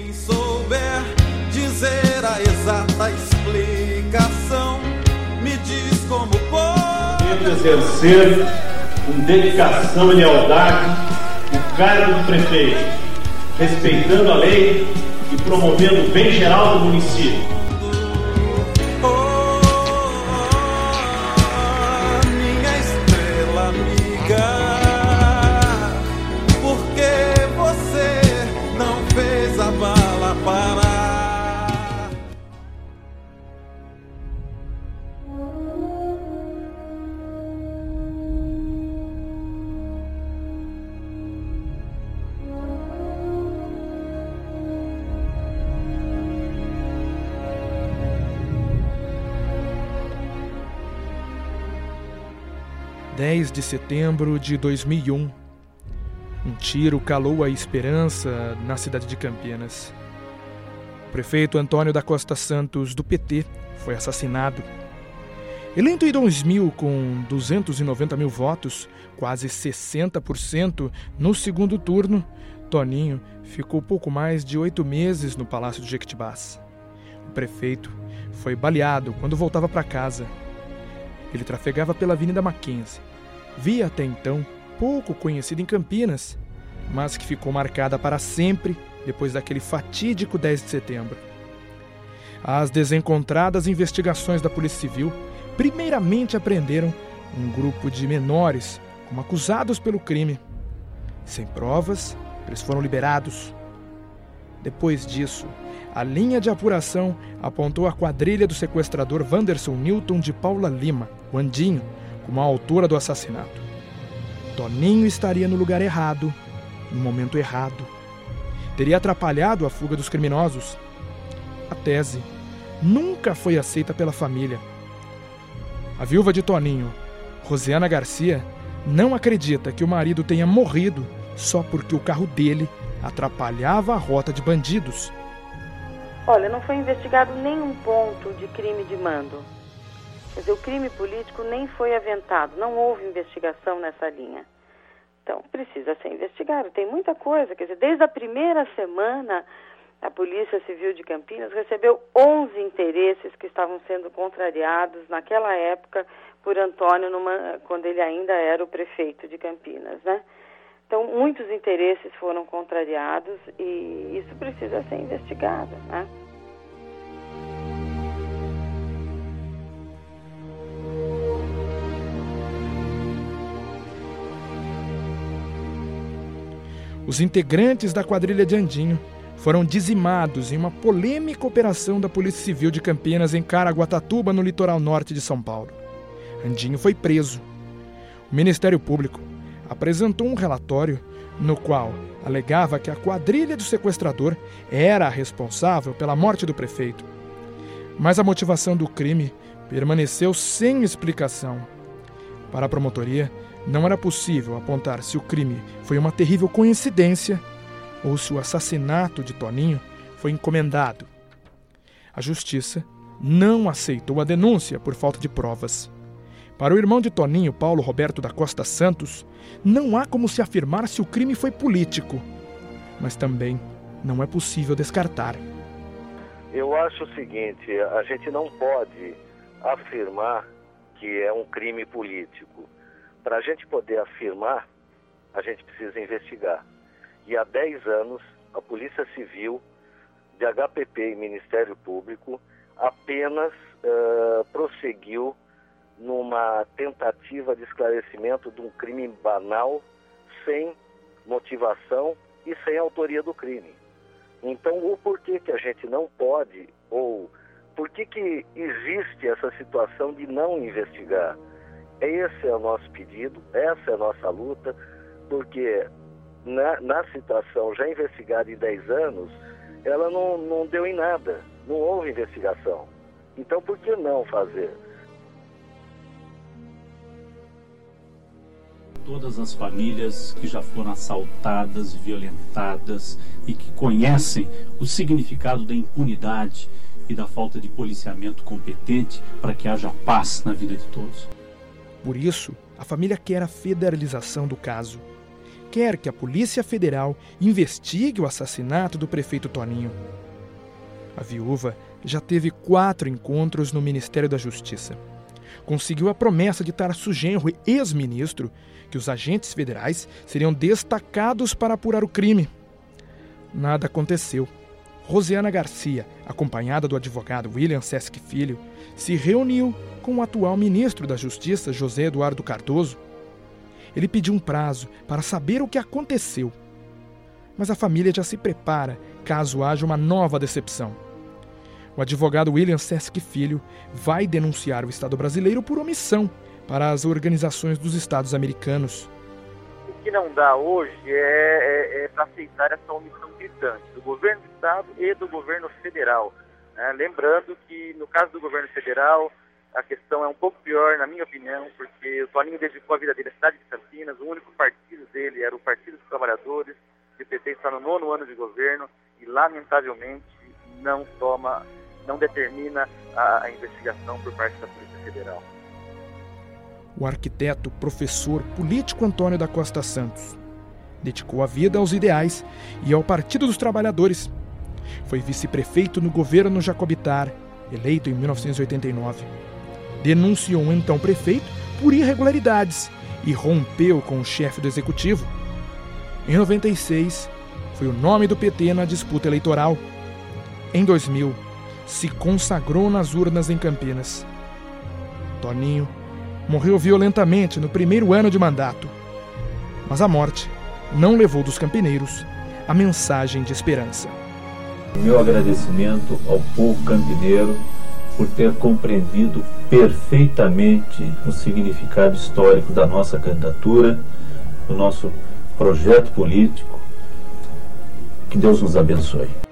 Quem souber dizer a exata explicação, me diz como pode. exercer com dedicação e lealdade o cargo de prefeito, respeitando a lei e promovendo o bem geral do município. De setembro de 2001. Um tiro calou a esperança na cidade de Campinas. O prefeito Antônio da Costa Santos, do PT, foi assassinado. Eleito em 2000 com 290 mil votos, quase 60% no segundo turno, Toninho ficou pouco mais de oito meses no Palácio de Jequitibás. O prefeito foi baleado quando voltava para casa. Ele trafegava pela Avenida Mackenzie via até então pouco conhecida em Campinas, mas que ficou marcada para sempre depois daquele fatídico 10 de setembro. As desencontradas investigações da Polícia Civil primeiramente apreenderam um grupo de menores como acusados pelo crime. Sem provas, eles foram liberados. Depois disso, a linha de apuração apontou a quadrilha do sequestrador Wanderson Newton de Paula Lima, o Andinho, como a autora do assassinato. Toninho estaria no lugar errado, no momento errado. Teria atrapalhado a fuga dos criminosos. A tese nunca foi aceita pela família. A viúva de Toninho, Rosiana Garcia, não acredita que o marido tenha morrido só porque o carro dele atrapalhava a rota de bandidos. Olha, não foi investigado nenhum ponto de crime de mando. Quer dizer, o crime político nem foi aventado, não houve investigação nessa linha. Então, precisa ser investigado. Tem muita coisa, quer dizer, desde a primeira semana, a Polícia Civil de Campinas recebeu 11 interesses que estavam sendo contrariados naquela época por Antônio, numa, quando ele ainda era o prefeito de Campinas, né? Então, muitos interesses foram contrariados e isso precisa ser investigado, né? Os integrantes da quadrilha de Andinho foram dizimados em uma polêmica operação da Polícia Civil de Campinas em Caraguatatuba, no litoral norte de São Paulo. Andinho foi preso. O Ministério Público apresentou um relatório no qual alegava que a quadrilha do sequestrador era a responsável pela morte do prefeito. Mas a motivação do crime permaneceu sem explicação. Para a promotoria, não era possível apontar se o crime foi uma terrível coincidência ou se o assassinato de Toninho foi encomendado. A justiça não aceitou a denúncia por falta de provas. Para o irmão de Toninho, Paulo Roberto da Costa Santos, não há como se afirmar se o crime foi político, mas também não é possível descartar. Eu acho o seguinte: a gente não pode afirmar que é um crime político. Para a gente poder afirmar, a gente precisa investigar. E há 10 anos, a Polícia Civil, de HPP e Ministério Público apenas uh, prosseguiu numa tentativa de esclarecimento de um crime banal, sem motivação e sem autoria do crime. Então, o porquê que a gente não pode, ou por que, que existe essa situação de não investigar? Esse é o nosso pedido, essa é a nossa luta, porque na, na situação já investigada em 10 anos, ela não, não deu em nada, não houve investigação. Então, por que não fazer? Todas as famílias que já foram assaltadas, violentadas e que conhecem o significado da impunidade e da falta de policiamento competente para que haja paz na vida de todos. Por isso, a família quer a federalização do caso. quer que a Polícia Federal investigue o assassinato do prefeito Toninho. A viúva já teve quatro encontros no Ministério da Justiça. Conseguiu a promessa de Tarso Genro, ex-ministro, que os agentes federais seriam destacados para apurar o crime. Nada aconteceu. Rosiana Garcia, acompanhada do advogado William Sesc Filho, se reuniu com o atual ministro da Justiça, José Eduardo Cardoso. Ele pediu um prazo para saber o que aconteceu. Mas a família já se prepara caso haja uma nova decepção. O advogado William Sesc Filho vai denunciar o Estado brasileiro por omissão para as organizações dos Estados americanos que não dá hoje é, é, é para aceitar essa omissão gritante do governo do Estado e do governo federal. Né? Lembrando que, no caso do governo federal, a questão é um pouco pior, na minha opinião, porque o Toninho dedicou a vida dele à cidade de Campinas, o único partido dele era o Partido dos Trabalhadores, o PT está no nono ano de governo e, lamentavelmente, não toma, não determina a, a investigação por parte da Polícia Federal o arquiteto, professor, político Antônio da Costa Santos. Dedicou a vida aos ideais e ao Partido dos Trabalhadores. Foi vice-prefeito no governo Jacobitar, eleito em 1989. Denunciou um então prefeito por irregularidades e rompeu com o chefe do executivo. Em 96, foi o nome do PT na disputa eleitoral. Em 2000, se consagrou nas urnas em Campinas. Toninho morreu violentamente no primeiro ano de mandato. Mas a morte não levou dos campineiros a mensagem de esperança. Meu agradecimento ao povo campineiro por ter compreendido perfeitamente o significado histórico da nossa candidatura, do nosso projeto político. Que Deus nos abençoe.